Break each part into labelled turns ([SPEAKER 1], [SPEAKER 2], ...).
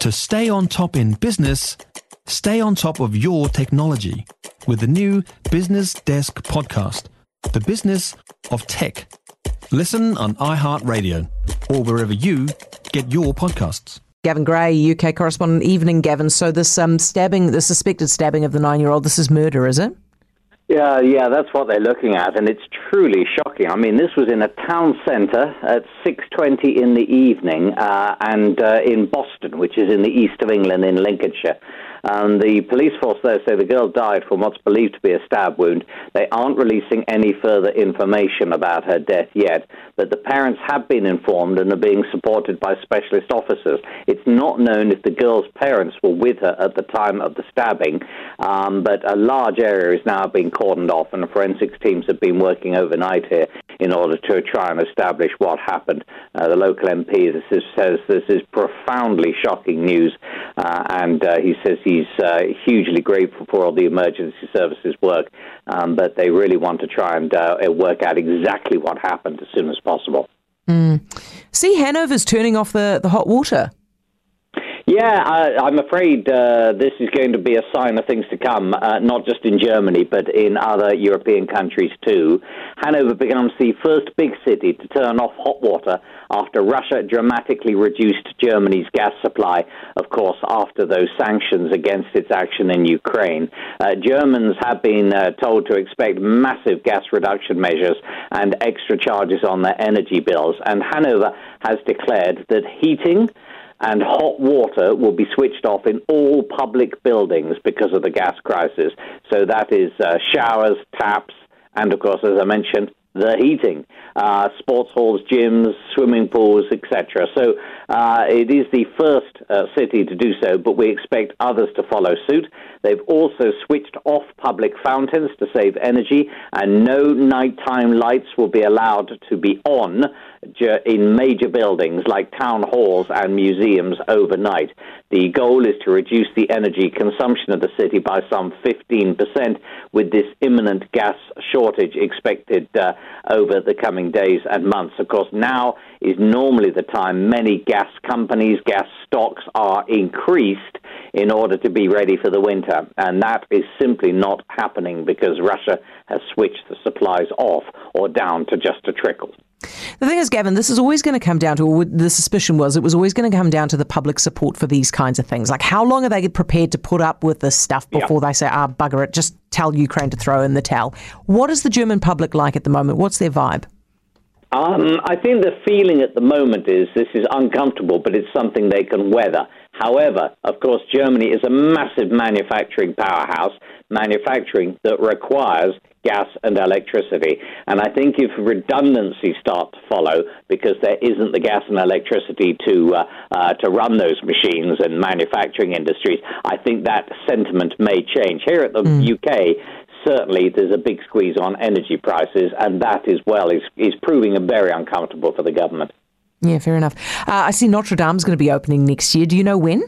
[SPEAKER 1] To stay on top in business, stay on top of your technology with the new Business Desk podcast, The Business of Tech. Listen on iHeartRadio or wherever you get your podcasts.
[SPEAKER 2] Gavin Gray, UK correspondent. Evening, Gavin. So this um, stabbing, the suspected stabbing of the nine-year-old, this is murder, is it?
[SPEAKER 3] Yeah, yeah, that's what they're looking at, and it's truly shocking. I mean, this was in a town centre at 6:20 in the evening, uh, and uh, in Boston, which is in the east of England, in Lincolnshire. And the police force there say the girl died from what's believed to be a stab wound. They aren't releasing any further information about her death yet, but the parents have been informed and are being supported by specialist officers. It's not known if the girl's parents were with her at the time of the stabbing, um, but a large area is now being cordoned off, and forensics teams have been working overnight here in order to try and establish what happened. Uh, the local MP says this is profoundly shocking news, uh, and uh, he says he's uh, hugely grateful for all the emergency services work, um, but they really want to try and uh, work out exactly what happened as soon as possible.
[SPEAKER 2] Mm. See, Hanover's turning off the, the hot water.
[SPEAKER 3] Yeah, I, am afraid uh, this is going to be a sign of things to come, uh, not just in Germany, but in other European countries too. Hanover becomes the first big city to turn off hot water after Russia dramatically reduced Germany's gas supply, of course, after those sanctions against its action in Ukraine. Uh, Germans have been uh, told to expect massive gas reduction measures and extra charges on their energy bills, and Hanover has declared that heating, and hot water will be switched off in all public buildings because of the gas crisis. So that is uh, showers, taps, and of course, as I mentioned, the heating, uh, sports halls, gyms, swimming pools, etc. So uh, it is the first uh, city to do so, but we expect others to follow suit. They've also switched off public fountains to save energy, and no nighttime lights will be allowed to be on in major buildings like town halls and museums overnight. The goal is to reduce the energy consumption of the city by some 15%, with this imminent gas shortage expected uh, over the coming days and months. Of course, now is normally the time many gas companies, gas stocks are increased in order to be ready for the winter. And that is simply not happening because Russia has switched the supplies off or down to just a trickle.
[SPEAKER 2] The thing is, Gavin, this is always going to come down to, or the suspicion was, it was always going to come down to the public support for these kinds of things. Like, how long are they prepared to put up with this stuff before yeah. they say, ah, bugger it, just tell Ukraine to throw in the towel? What is the German public like at the moment? What's their vibe?
[SPEAKER 3] Um, I think the feeling at the moment is this is uncomfortable, but it's something they can weather. However, of course, Germany is a massive manufacturing powerhouse, manufacturing that requires gas and electricity. And I think if redundancies start to follow, because there isn't the gas and electricity to uh, uh, to run those machines and manufacturing industries, I think that sentiment may change. Here at the mm. UK, certainly there's a big squeeze on energy prices, and that as well is is proving very uncomfortable for the government.
[SPEAKER 2] Yeah, fair enough. Uh, I see Notre Dame's going to be opening next year. Do you know when?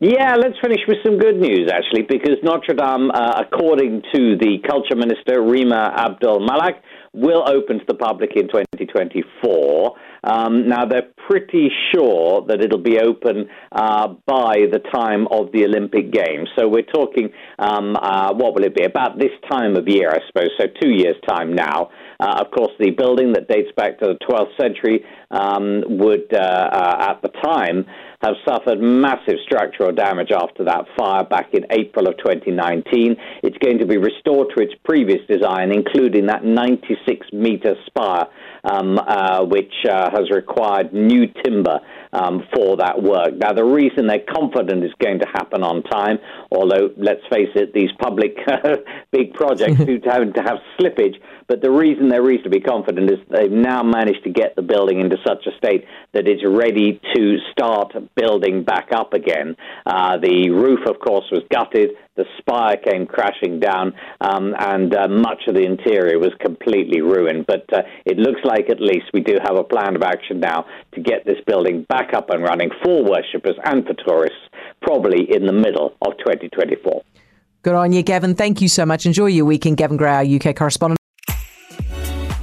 [SPEAKER 3] Yeah, let's finish with some good news, actually, because Notre Dame, uh, according to the culture minister, Rima Abdul Malak, will open to the public in 2024. Um, now, they're pretty sure that it'll be open uh, by the time of the Olympic Games. So we're talking, um, uh, what will it be? About this time of year, I suppose, so two years' time now. Uh, of course, the building that dates back to the 12th century um, would, uh, uh, at the time, have suffered massive structural damage after that fire back in April of 2019. It's going to be restored to its previous design, including that 96 meter spire, um, uh, which uh, has required new timber um, for that work. Now, the reason they're confident it's going to happen on time, although let's face it, these public big projects do tend to have slippage, but the reason they're reasonably confident is they've now managed to get the building into such a state that it's ready to start building back up again. Uh, the roof, of course, was gutted. The spire came crashing down, um, and uh, much of the interior was completely ruined. But uh, it looks like at least we do have a plan of action now to get this building back up and running for worshippers and for tourists, probably in the middle of 2024.
[SPEAKER 2] Good on you, Gavin. Thank you so much. Enjoy your weekend. Gavin Gray, our UK correspondent.